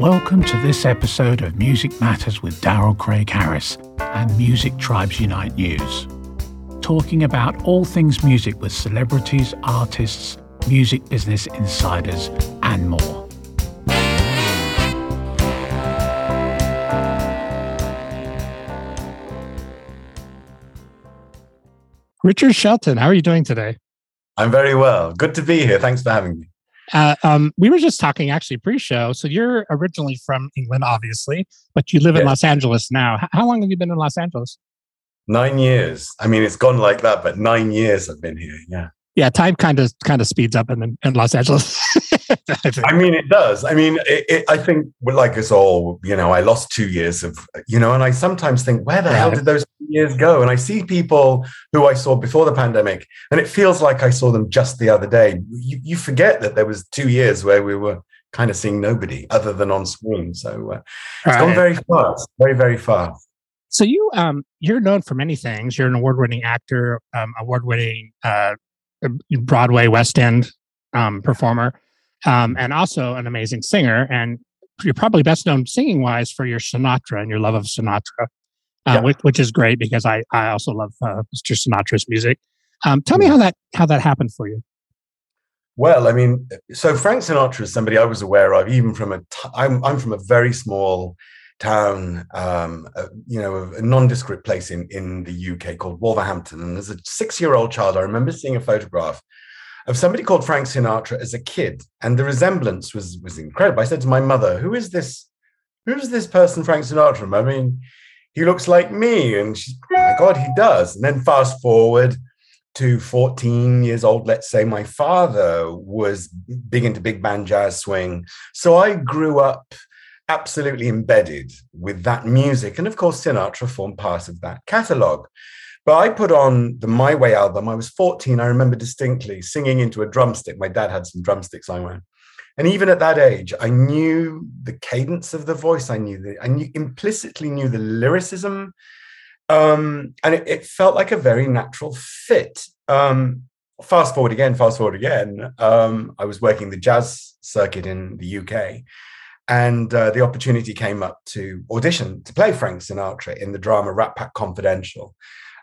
Welcome to this episode of Music Matters with Daryl Craig Harris and Music Tribes Unite News. Talking about all things music with celebrities, artists, music business insiders, and more. Richard Shelton, how are you doing today? I'm very well. Good to be here. Thanks for having me. Uh, um, we were just talking actually pre-show. So you're originally from England, obviously, but you live in Los Angeles now. How long have you been in Los Angeles? Nine years. I mean, it's gone like that, but nine years I've been here. Yeah. Yeah, time kind of kind of speeds up in, in Los Angeles. I, I, mean, it does. I mean, it, it, I think, like us all, you know, I lost two years of, you know, and I sometimes think, where the hell did those years go? And I see people who I saw before the pandemic, and it feels like I saw them just the other day. You, you forget that there was two years where we were kind of seeing nobody other than on screen. So uh, it's right. gone very fast, very, very fast. So you, um, you're known for many things. You're an award-winning actor, um, award-winning uh, Broadway West End um, performer, um, and also an amazing singer. And you're probably best known singing wise for your Sinatra and your love of Sinatra, uh, yeah. which, which, is great because I, I also love uh, Mr. Sinatra's music. Um, tell me how that how that happened for you. Well, I mean, so Frank Sinatra is somebody I was aware of, even from a. T- I'm I'm from a very small town, um, uh, you know, a nondescript place in, in the UK called Wolverhampton. And as a six year old child, I remember seeing a photograph of somebody called Frank Sinatra as a kid. And the resemblance was, was incredible. I said to my mother, Who is this? Who's this person, Frank Sinatra? I mean, he looks like me. And she's, oh my God, he does. And then fast forward to 14 years old, let's say, my father was big into big band jazz swing. So I grew up absolutely embedded with that music. And of course, Sinatra formed part of that catalogue. But I put on the My Way album. I was 14. I remember distinctly singing into a drumstick. My dad had some drumsticks I went. And even at that age, I knew the cadence of the voice. I knew the, I knew implicitly knew the lyricism. Um, and it, it, felt like a very natural fit. Um, fast forward again, fast forward again. Um, I was working the jazz circuit in the UK and uh, the opportunity came up to audition to play Frank Sinatra in the drama Rat Pack Confidential.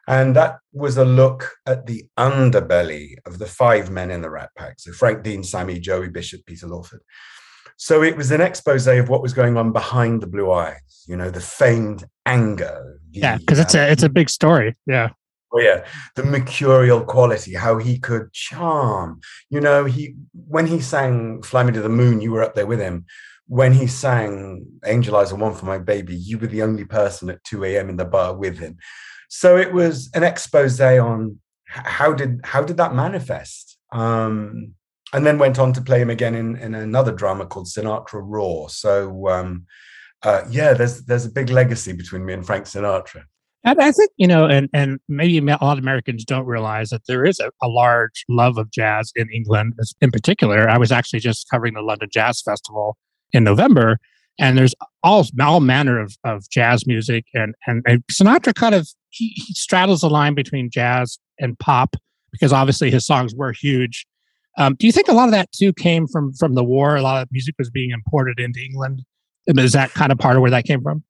And that was a look at the underbelly of the five men in the Rat Pack. So Frank Dean, Sammy, Joey Bishop, Peter Lawford. So it was an expose of what was going on behind the blue eyes, you know, the famed anger. The, yeah, because it's a it's a um, big story. Yeah. Oh yeah, the mercurial quality, how he could charm. You know, he when he sang "Fly Me to the Moon," you were up there with him when he sang Angel Eyes One for My Baby, you were the only person at 2 a.m. in the bar with him. So it was an expose on how did how did that manifest? Um, and then went on to play him again in, in another drama called Sinatra Raw. So um, uh, yeah, there's there's a big legacy between me and Frank Sinatra. And I think you know, and and maybe a lot of Americans don't realize that there is a, a, large love of jazz in England, in particular. I was actually just covering the London Jazz Festival in November. And there's all all manner of, of jazz music, and, and, and Sinatra kind of he, he straddles the line between jazz and pop because obviously his songs were huge. Um, do you think a lot of that too came from from the war? A lot of music was being imported into England. Is that kind of part of where that came from?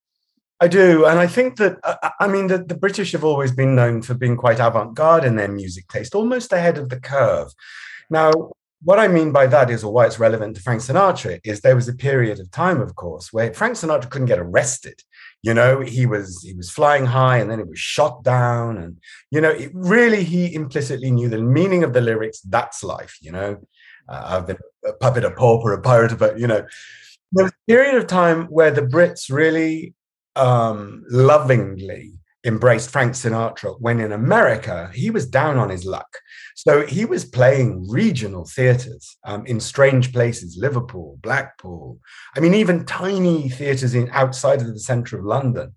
I do, and I think that uh, I mean the, the British have always been known for being quite avant-garde in their music taste, almost ahead of the curve. Now, what I mean by that is, or why it's relevant to Frank Sinatra, is there was a period of time, of course, where Frank Sinatra couldn't get arrested. You know, he was he was flying high, and then it was shot down, and you know, it really he implicitly knew the meaning of the lyrics. That's life. You know, uh, I've been a puppet, a pauper, a pirate, but you know, there was a period of time where the Brits really um, lovingly embraced Frank Sinatra when in America he was down on his luck. So he was playing regional theaters um, in strange places, Liverpool, Blackpool. I mean, even tiny theaters in outside of the center of London.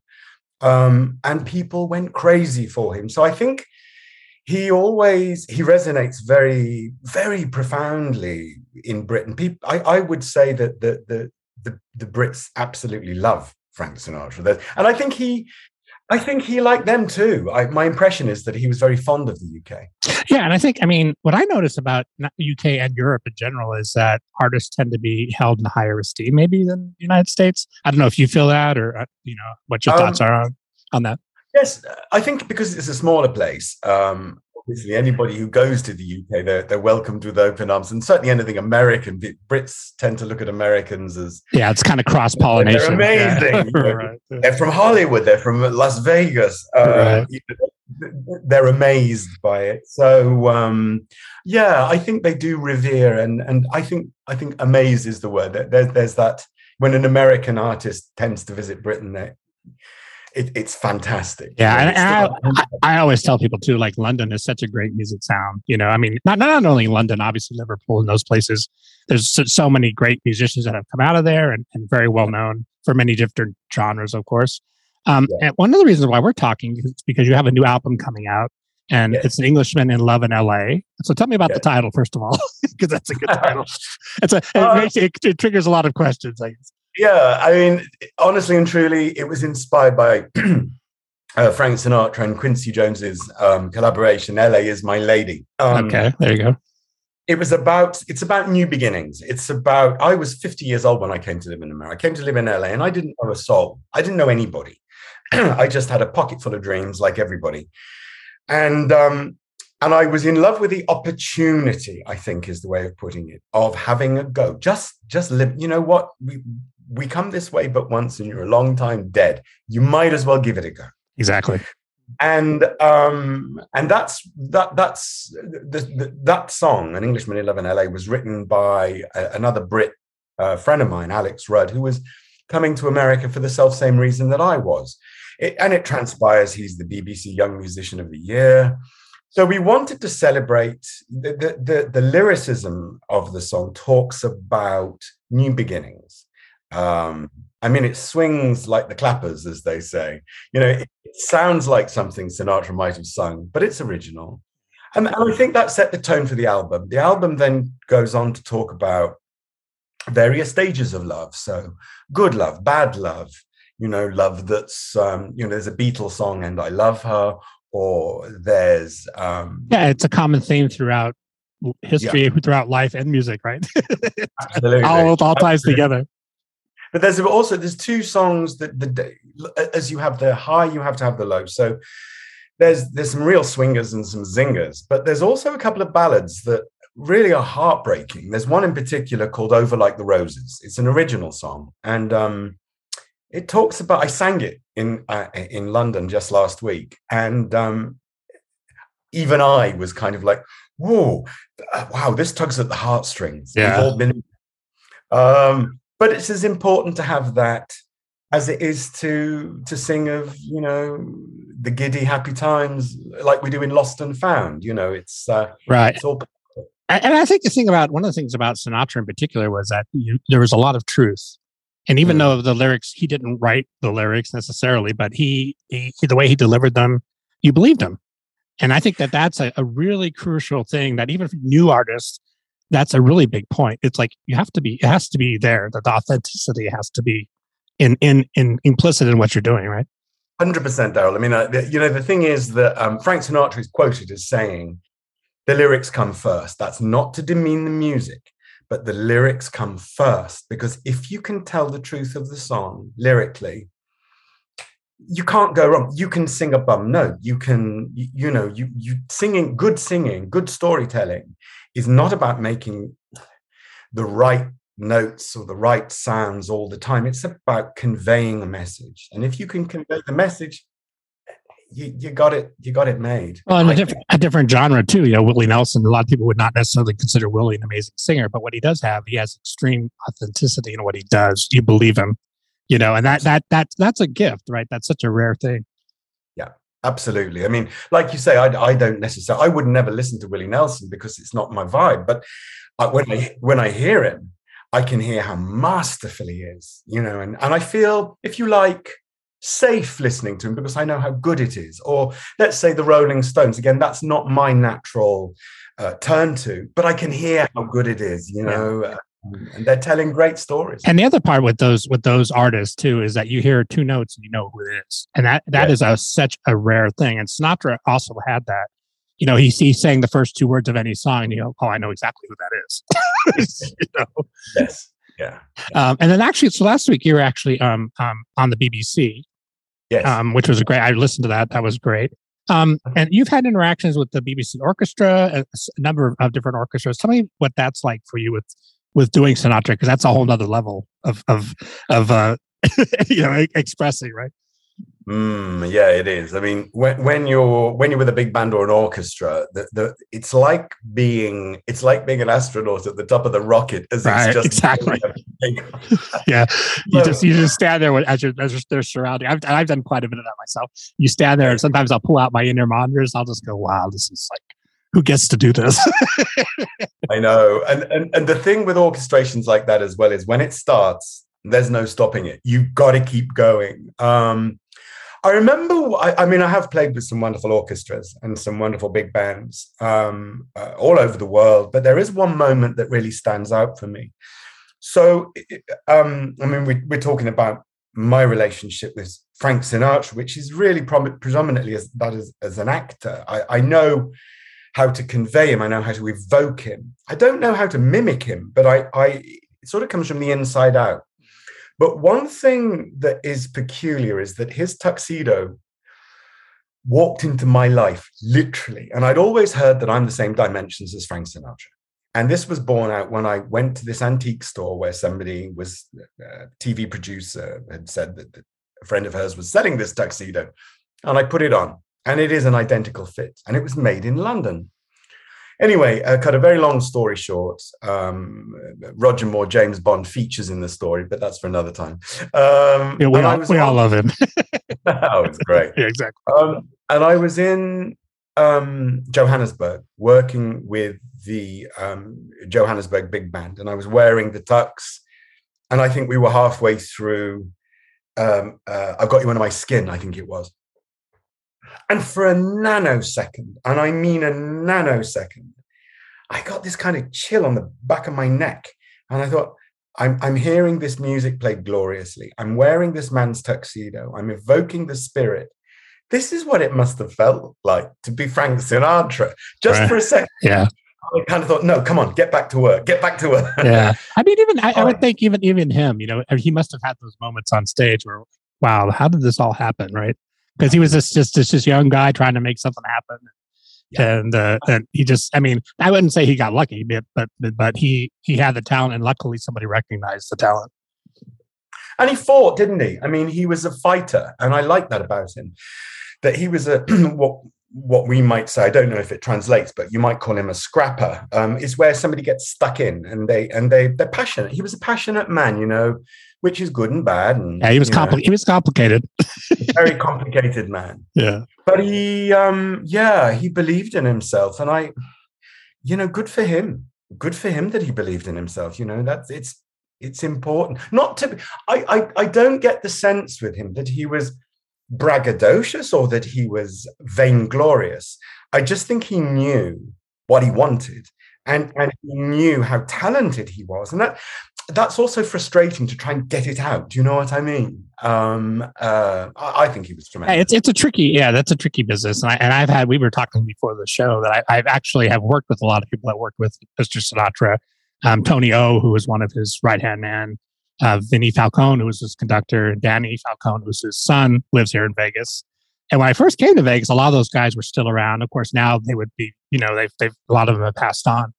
Um, and people went crazy for him. So I think he always he resonates very, very profoundly in Britain. People, I, I would say that the, the the the Brits absolutely love Frank Sinatra. And I think he I think he liked them too. I, my impression is that he was very fond of the UK. Yeah, and I think I mean what I notice about UK and Europe in general is that artists tend to be held in higher esteem maybe than the United States. I don't know if you feel that or uh, you know what your thoughts um, are on on that. Yes, I think because it's a smaller place, um, obviously anybody who goes to the UK, they're, they're welcomed with open arms. And certainly anything American, Brits tend to look at Americans as yeah, it's kind of cross pollination. They're amazing. Yeah. right. They're from Hollywood. They're from Las Vegas. Uh, right. They're amazed by it. So um, yeah, I think they do revere, and and I think I think amaze is the word. There's there's that when an American artist tends to visit Britain, they it, it's fantastic. Yeah, and, and I, I, always tell people too, like London is such a great music sound. You know, I mean, not not only London, obviously Liverpool and those places. There's so, so many great musicians that have come out of there and, and very well known for many different genres, of course. Um, yeah. And one of the reasons why we're talking is because you have a new album coming out, and it's an Englishman in Love in L.A. So tell me about the title first of all, because that's a good title. it's a uh, it, it, it, triggers a lot of questions, I guess. Yeah, I mean, honestly and truly, it was inspired by uh, Frank Sinatra and Quincy Jones's um, collaboration. "LA is my lady." Um, okay, there you go. It was about it's about new beginnings. It's about I was 50 years old when I came to live in America. I came to live in LA, and I didn't know a soul. I didn't know anybody. I just had a pocket full of dreams, like everybody, and um, and I was in love with the opportunity. I think is the way of putting it of having a go. Just just live. You know what we we come this way but once and you're a long time dead. You might as well give it a go. Exactly. And um and that's that that's the, the, that song an englishman in love in la was written by a, another brit uh, friend of mine alex rudd who was coming to america for the self same reason that i was. It, and it transpires he's the bbc young musician of the year. So we wanted to celebrate the, the, the, the lyricism of the song talks about new beginnings um, I mean, it swings like the clappers, as they say. You know, it, it sounds like something Sinatra might have sung, but it's original. And, and I think that set the tone for the album. The album then goes on to talk about various stages of love. So, good love, bad love, you know, love that's, um, you know, there's a Beatles song, and I love her, or there's. Um, yeah, it's a common theme throughout history, yeah. throughout life and music, right? Absolutely. all, all ties together but there's also there's two songs that the as you have the high you have to have the low. So there's there's some real swingers and some zingers but there's also a couple of ballads that really are heartbreaking. There's one in particular called over like the roses. It's an original song. And um it talks about i sang it in uh, in london just last week. And um even i was kind of like whoa uh, wow this tugs at the heartstrings. Yeah. We've all been um but it's as important to have that as it is to to sing of you know the giddy happy times like we do in lost and found you know it's uh, right. it's all and i think the thing about one of the things about sinatra in particular was that you, there was a lot of truth. And even mm. though the lyrics he didn't write the lyrics necessarily but he, he the way he delivered them you believed him. And i think that that's a, a really crucial thing that even new artists that's a really big point. It's like you have to be, it has to be there. That the authenticity has to be in in in implicit in what you're doing, right? Hundred percent, Daryl. I mean, uh, you know, the thing is that um, Frank Sinatra is quoted as saying, "The lyrics come first. That's not to demean the music, but the lyrics come first because if you can tell the truth of the song lyrically, you can't go wrong. You can sing a bum note. You can, you, you know, you you singing good singing, good storytelling is not about making the right notes or the right sounds all the time. It's about conveying a message. And if you can convey the message, you, you got it you got it made. Well and a different, a different genre too you know willie nelson a lot of people would not necessarily consider willie an amazing singer but what he does have he has extreme authenticity in what he does. You believe him you know and that that that that's a gift right? That's such a rare thing Absolutely. I mean, like you say, I, I don't necessarily, I would never listen to Willie Nelson because it's not my vibe. But when I when I hear him, I can hear how masterful he is, you know, and, and I feel, if you like, safe listening to him because I know how good it is. Or let's say the Rolling Stones, again, that's not my natural uh, turn to, but I can hear how good it is, you know. Yeah. And they're telling great stories. And the other part with those with those artists too is that you hear two notes and you know who it is, and that that Yeah. is a such a rare thing. And Sinatra also had that. You know, he he sang the first two words of any song, and you go, "Oh, I know exactly who that is." you know. yes, yeah, Um, and then actually, so last week you were actually um, um, on the BBC, yes. um, which was great. I listened to that; that was great. Um, and you've had interactions with the BBC Orchestra, a number of, of different orchestras. Tell me what that's like for you with with doing Sinatra, because that's a whole nother level of of of uh, you know expressing, right? Mm, yeah, it is. I mean, when when you're when you're with a big band or an orchestra, the, the it's like being it's like being an astronaut at the top of the rocket as Right, it's just exactly. Yeah, you So- just you just stand there with, as you're as they're surrounding. I've I've done quite a bit of that myself. You stand there, and sometimes I'll pull out my in-ear monitors. I'll just go, "Wow, this is like." Who gets to do this? I know, and, and and the thing with orchestrations like that as well is when it starts, there's no stopping it. You've got to keep going. Um, I remember, I, I mean, I have played with some wonderful orchestras and some wonderful big bands um, uh, all over the world, but there is one moment that really stands out for me. So, um, I mean, we, we're talking about my relationship with Frank Sinatra, which is really predominantly as that as, as an actor. I, I know how to convey him. I know how to evoke him. I don't know how to mimic him, but I, I it sort of comes from the inside out. But one thing that is peculiar is that his tuxedo walked into my life literally. And I'd always heard that I'm the same dimensions as Frank Sinatra. And this was born out when I went to this antique store where somebody was, uh, uh, a TV producer had said that that a friend of hers was selling this tuxedo. And I put it on, and it is an identical fit. And it was made in London. Anyway, uh, cut a very long story short. Um, Roger Moore, James Bond features in the story, but that's for another time. Um, Yeah, we I all, we all love him. oh, it's great. yeah, exactly. Um, and I was in um, Johannesburg working with the um, Johannesburg Big Band, and I was wearing the tux. And I think we were halfway through. Um, uh, I've got you under my skin, I think it was. And for a nanosecond, and I mean a nanosecond, I got this kind of chill on the back of my neck. And I thought, I'm, I'm hearing this music played gloriously. I'm wearing this man's tuxedo. I'm evoking the spirit. This is what it must have felt like to be Frank Sinatra. Just Right. for a second, Yeah, I kind of thought, no, come on, get back to work, get back to work. yeah. I mean, even I, I would think even even him, you know, he must have had those moments on stage where, wow, how did this all happen, right? Because he was just just just this young guy trying to make something happen, and uh, and he just, I mean, I wouldn't say he got lucky, but but but he he had the talent, and luckily somebody recognized the talent. And he fought, didn't he? I mean, he was a fighter, and I like that about him. That he was a what what we might say. I don't know if it translates, but you might call him a scrapper. Um, is where somebody gets stuck in, and they and they they're passionate. He was a passionate man, you know, which is good and bad. And Yeah, he was you know, he was complicated. very complicated man. Yeah, But he, um, yeah, he believed in himself, and I, you know, good for him. Good for him that he believed in himself. You know, that's it's it's important. Not to. be, I I I don't get the sense with him that he was braggadocious or that he was vainglorious. I just think he knew what he wanted, and and he knew how talented he was, and that that's also frustrating to try and get it out. Do you know what I mean? Um, uh, I, I think he was tremendous. Yeah, it's it's a tricky yeah that's a tricky business and I and I've had we were talking before the show that I, I've actually have worked with a lot of people that worked with Mr. Sinatra, um, Tony O who was one of his right hand man, uh, Vinny Falcone who was his conductor, Danny Falcone who's his son lives here in Vegas. And when I first came to Vegas, a lot of those guys were still around. Of course, now they would be you know they've they've a lot of them have passed on.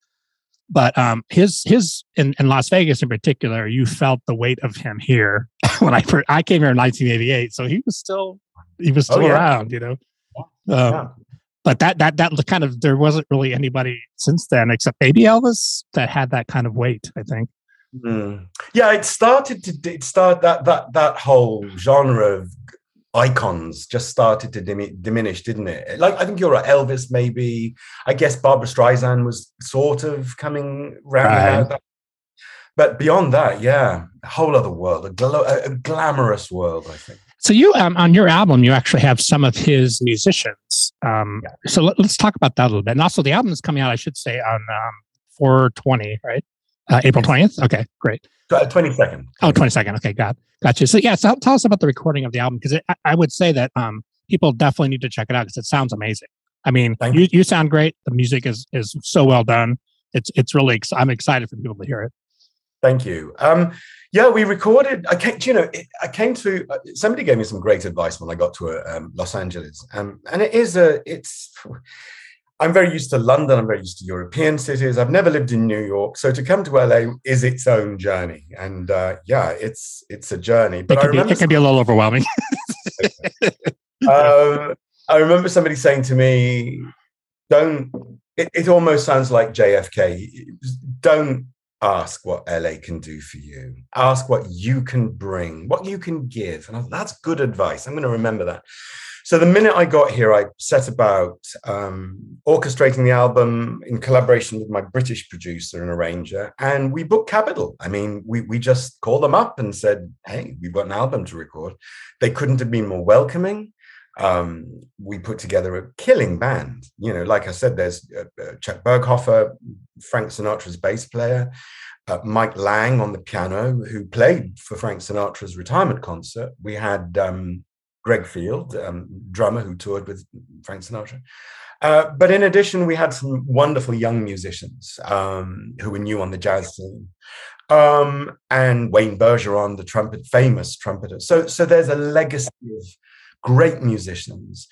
But um, his his in, in Las Vegas in particular, you felt the weight of him here when I first, I came here in 1988, so he was still he was Oh, still yeah. around, you know. Um, Yeah. But that that that kind of there wasn't really anybody since then except maybe Elvis that had that kind of weight. I think. Mm. Yeah, it started to it start that that that whole genre of icons just started to dimi- diminish, didn't it? Like I think you're right, Elvis maybe. I guess Barbra Streisand was sort of coming round Right. But beyond that, yeah, a whole other world, a, glo- a, a glamorous world, I think. So you um, on your album, you actually have some of his musicians. Um, Yeah. So let, us talk about that a little bit. And also, the album is coming out, I should say, on um, 420, right? Uh, April 20th? Okay, great. Uh, 22nd. Oh, 22nd. Okay, got got you. So yeah, so tell us about the recording of the album because I, I, would say that um, people definitely need to check it out because it sounds amazing. I mean, you, you sound great. The music is is so well done. It's it's really ex- I'm excited for people to hear it. Thank you. Um, yeah, we recorded. I came, you know, I came to. Uh, somebody gave me some great advice when I got to uh, um, Los Angeles, um, and it is a. It's. I'm very used to London. I'm very used to European cities. I've never lived in New York, so to come to LA is its own journey. And uh, yeah, it's it's a journey. But it can, be, it can be a little overwhelming. um, I remember somebody saying to me, "Don't." It, it almost sounds like JFK. Don't ask what LA can do for you. Ask what you can bring, what you can give. And I, that's good advice. I'm going to remember that. So the minute I got here, I set about um, orchestrating the album in collaboration with my British producer and arranger, and we booked Capitol. I mean, we we just called them up and said, "Hey, we've got an album to record." They couldn't have been more welcoming. Um, we put together a killing band. You know, like I said, there's uh, uh, Chuck Berghofer, Frank Sinatra's bass player, uh, Mike Lang on the piano, who played for Frank Sinatra's retirement concert. We had um, Gregg Field, um, drummer who toured with Frank Sinatra. Uh, but in addition, we had some wonderful young musicians um, who were new on the jazz scene. Um, and Wayne Bergeron, the trumpet, famous trumpeter. So, so there's a legacy of great musicians.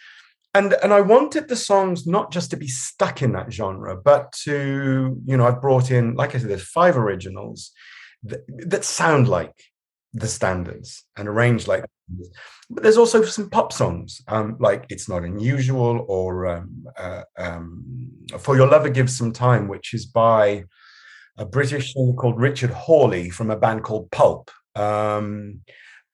And, and I wanted the songs not just to be stuck in that genre, but to, you know, I've brought in, like I said, there's five originals that, that sound like the standards and arranged like but there's also some pop songs um, like it's not unusual or um, uh, um, for your lover gives some time which is by a british singer called richard hawley from a band called pulp. Um,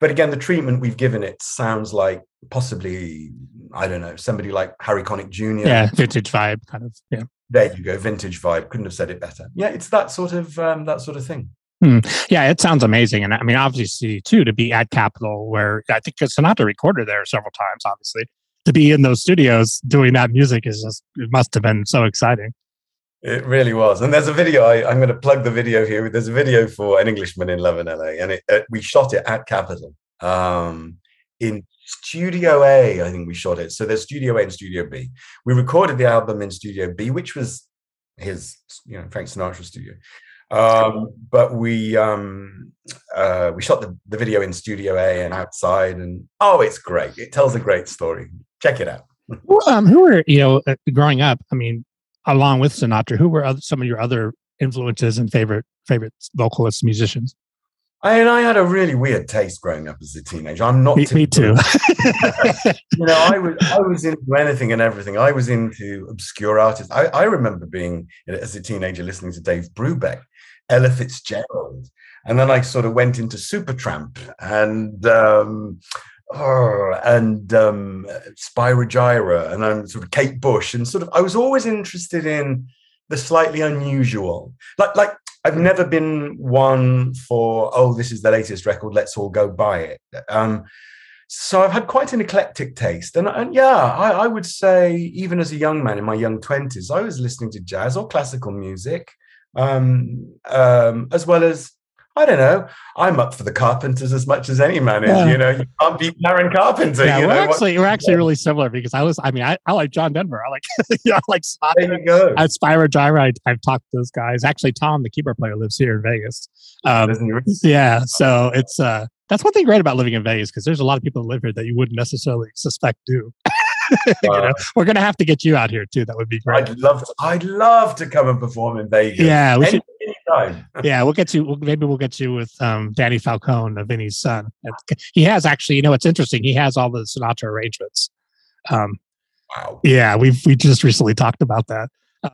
but again the treatment we've given it sounds like possibly i don't know somebody like harry connick jr yeah vintage vibe kind of yeah. There you go vintage vibe. Couldn't have said it better. Yeah it's that sort of um, that sort of thing Hmm. Yeah, it sounds amazing. And I mean, obviously, too, to be at Capitol, where I think Sinatra recorded there several times, obviously, to be in those studios doing that music is just, it must have been so exciting. It really was. And there's a video, I, am going to plug the video here. There's a video for An Englishman in Love in LA, and it, uh, we shot it at Capitol um, in Studio A, I think we shot it. So there's Studio A and Studio B. We recorded the album in Studio B, which was his, you know, Frank Sinatra studio. Um, but we um, uh, we shot the, the video in Studio A and outside, and oh, it's great! It tells a great story. Check it out. um, who were you know uh, growing up? I mean, along with Sinatra, who were other, some of your other influences and favorite favorite vocalists, musicians? I and I had a really weird taste growing up as a teenager. I'm not. Me, me too. you know, I was I was into anything and everything. I was into obscure artists. I, I remember being as a teenager listening to Dave Brubeck Ella Fitzgerald. And then I sort of went into Supertramp and um, oh, and um, Spyro Gyra and I'm sort of Kate Bush and sort of I was always interested in the slightly unusual. Like like I've never been one for oh this is the latest record let's all go buy it. Um, so I've had quite an eclectic taste, and, and yeah, I, I, would say even as a young man in my young twenties, I was listening to jazz or classical music um, um, as well as I don't know. I'm up for the Carpenters as much as any man is. Yeah. You know, you can't beat Karen Carpenter. Yeah, we're know? actually we're actually really similar because I was. I mean, I, I like John Denver. I like you know, I like Spot. There you go. At Spyro Gyra, I, have talked to those guys. Actually, Tom, the keyboard player, lives here in Vegas. Um, yeah, so it's uh, that's one thing great about living in Vegas because there's a lot of people that live here that you wouldn't necessarily suspect do. you know, we're gonna have to get you out here too. That would be great. I'd love to. I'd love to come and perform in Vegas. Yeah, we Any, should. Anytime. yeah, we'll get you. Maybe we'll get you with um, Danny Falcone, of Vinny's son. He has actually. You know, it's interesting. He has all the Sinatra arrangements. Um, wow. Yeah, we've we just recently talked about that. Um,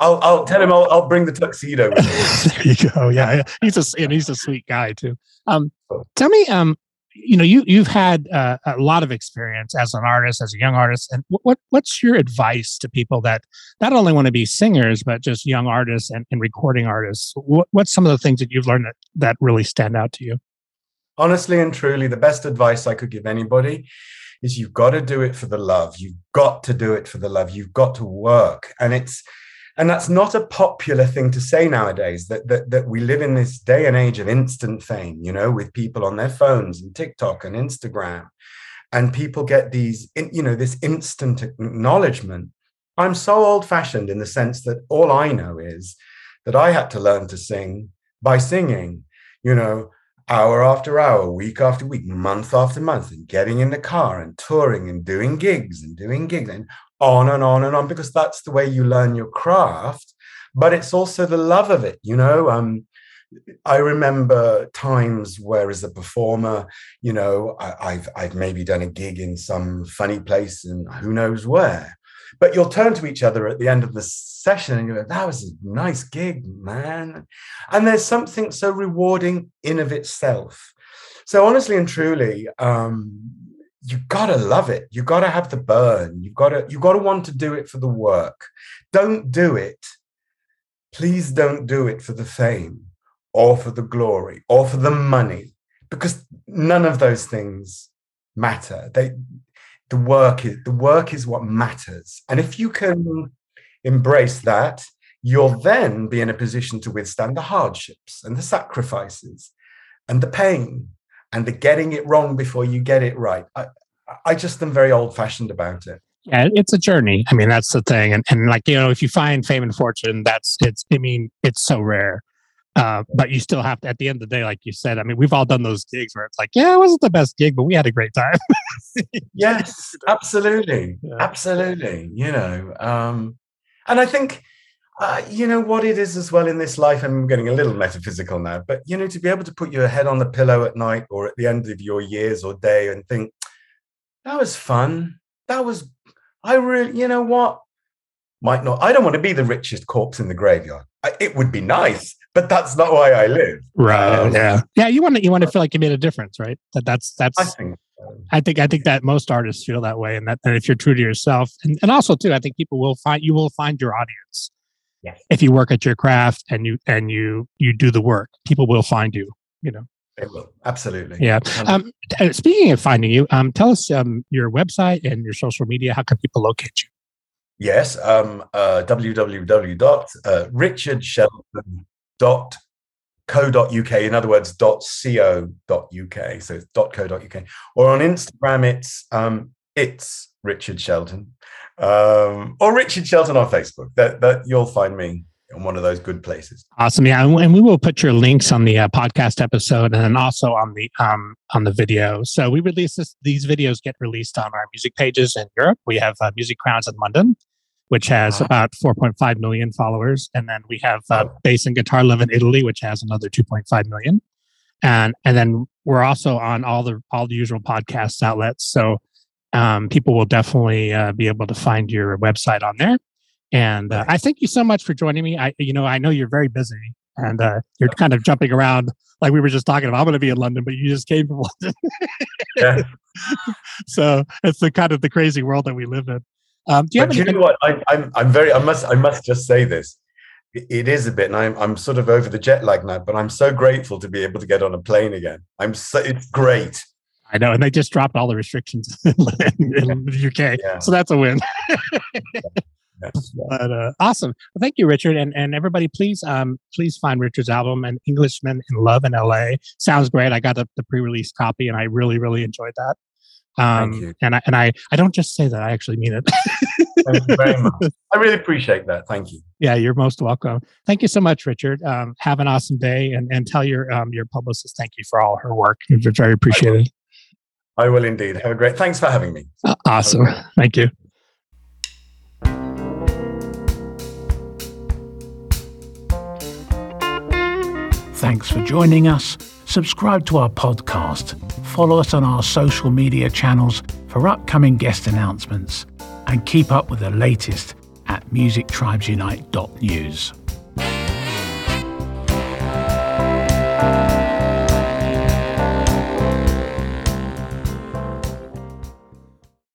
I'll, I'll tell him I'll, I'll bring the tuxedo. there you go. Yeah, he's a and he's a sweet guy too. Um, tell me, um, you know you you've had uh, a lot of experience as an artist as a young artist and what what's your advice to people that not only want to be singers but just young artists and, and recording artists? What, what's some of the things that you've learned that, that really stand out to you? Honestly and truly the best advice i could give anybody is you've got to do it for the love. You've got to do it for the love. You've got to work. And it's and that's not a popular thing to say nowadays that, that that we live in this day and age of instant fame you know with people on their phones and tiktok and instagram. And people get these you know this instant acknowledgement. I'm so old fashioned in the sense that all i know is that i had to learn to sing by singing you know hour after hour week after week month after month and getting in the car and touring and doing gigs and doing gigs and on and on and on because that's the way you learn your craft but it's also the love of it you know um, I remember times where, as a performer, you know, I, have I've maybe done a gig in some funny place and who knows where, but you'll turn to each other at the end of the session and you go, "That was a nice gig, man," and there's something so rewarding in of itself. So honestly and truly, um, you gotta love it. You gotta have the burn. You gotta you gotta want to do it for the work. Don't do it. Please don't do it for the fame or for the glory or for the money, because none of those things matter. They the work is the work is what matters. And if you can embrace that, you'll then be in a position to withstand the hardships and the sacrifices and the pain and the getting it wrong before you get it right. I, I just am very old fashioned about it. Yeah, it's a journey. I mean, that's the thing. And, and like, you know, if you find fame and fortune, that's, it's, I mean, it's so rare. Uh, but you still have to, at the end of the day, like you said, I mean, we've all done those gigs where it's like, yeah, it wasn't the best gig, but we had a great time. yes, absolutely. Yeah. Absolutely. You know, um, and I think, uh, you know what it is as well in this life. I'm getting a little metaphysical now, but you know, to be able to put your head on the pillow at night or at the end of your years or day and think, that was fun. That was, I really, you know what? Might not, I don't want to be the richest corpse in the graveyard. I, it would be nice, but that's not why I live. Right. Um, yeah. Yeah. You want to, you want to feel like you made a difference, right? That that's, that's, I think, I think, I think that most artists feel that way. And that, and if you're true to yourself and, and also too, I think people will find, you will find your audience. Yes. If you work at your craft and you, and you, you do the work, people will find you, you know. They will absolutely. Yeah. Um, uh, speaking of finding you, um, tell us um, your website and your social media. How can people locate you? Yes, um, uh, www.richardshelton.co.uk. In other words, .co.uk. So it's .co.uk. Or on Instagram, it's um, it's Richard Shelton, um, or Richard Shelton on Facebook. That that you'll find me in one of those good places. Awesome, yeah, and we will put your links on the uh, podcast episode and then also on the um on the video. So we release this; these videos get released on our music pages in Europe. We have uh, Music Crowns in London, which has wow. about 4.5 million followers, and then we have uh, Bass and Guitar Love in Italy, which has another 2.5 million, and and then we're also on all the all the usual podcast outlets. So um, people will definitely uh, be able to find your website on there. And uh, I thank you so much for joining me. I, you know, I know you're very busy and uh, you're kind of jumping around like we were just talking about. I'm going to be in London, but you just came from London. yeah. So it's the kind of the crazy world that we live in. Um, do you, but you know what? I, I'm, I'm very, I must, I must just say this. It is a bit, and I'm, I'm sort of over the jet lag now, but I'm so grateful to be able to get on a plane again. I'm so, it's great. I know, and they just dropped all the restrictions in, in the UK, yeah. so that's a win. But uh, awesome. Well, thank you, Richard, and and everybody. Please, um, please find Richard's album "An Englishman in Love in L.A." Sounds great. I got the, the pre-release copy, and I really, really enjoyed that. Um, thank you. And I and I I don't just say that. I actually mean it. thank you very much. I really appreciate that. Thank you. Yeah, you're most welcome. Thank you so much, Richard. Um, have an awesome day, and and tell your um your publicist thank you for all her work. It's very appreciated. I will indeed. Have a great. Thanks for having me. Awesome. Thank you. Thanks for joining us. Subscribe to our podcast. Follow us on our social media channels for upcoming guest announcements. And keep up with the latest at musictribesunite.news.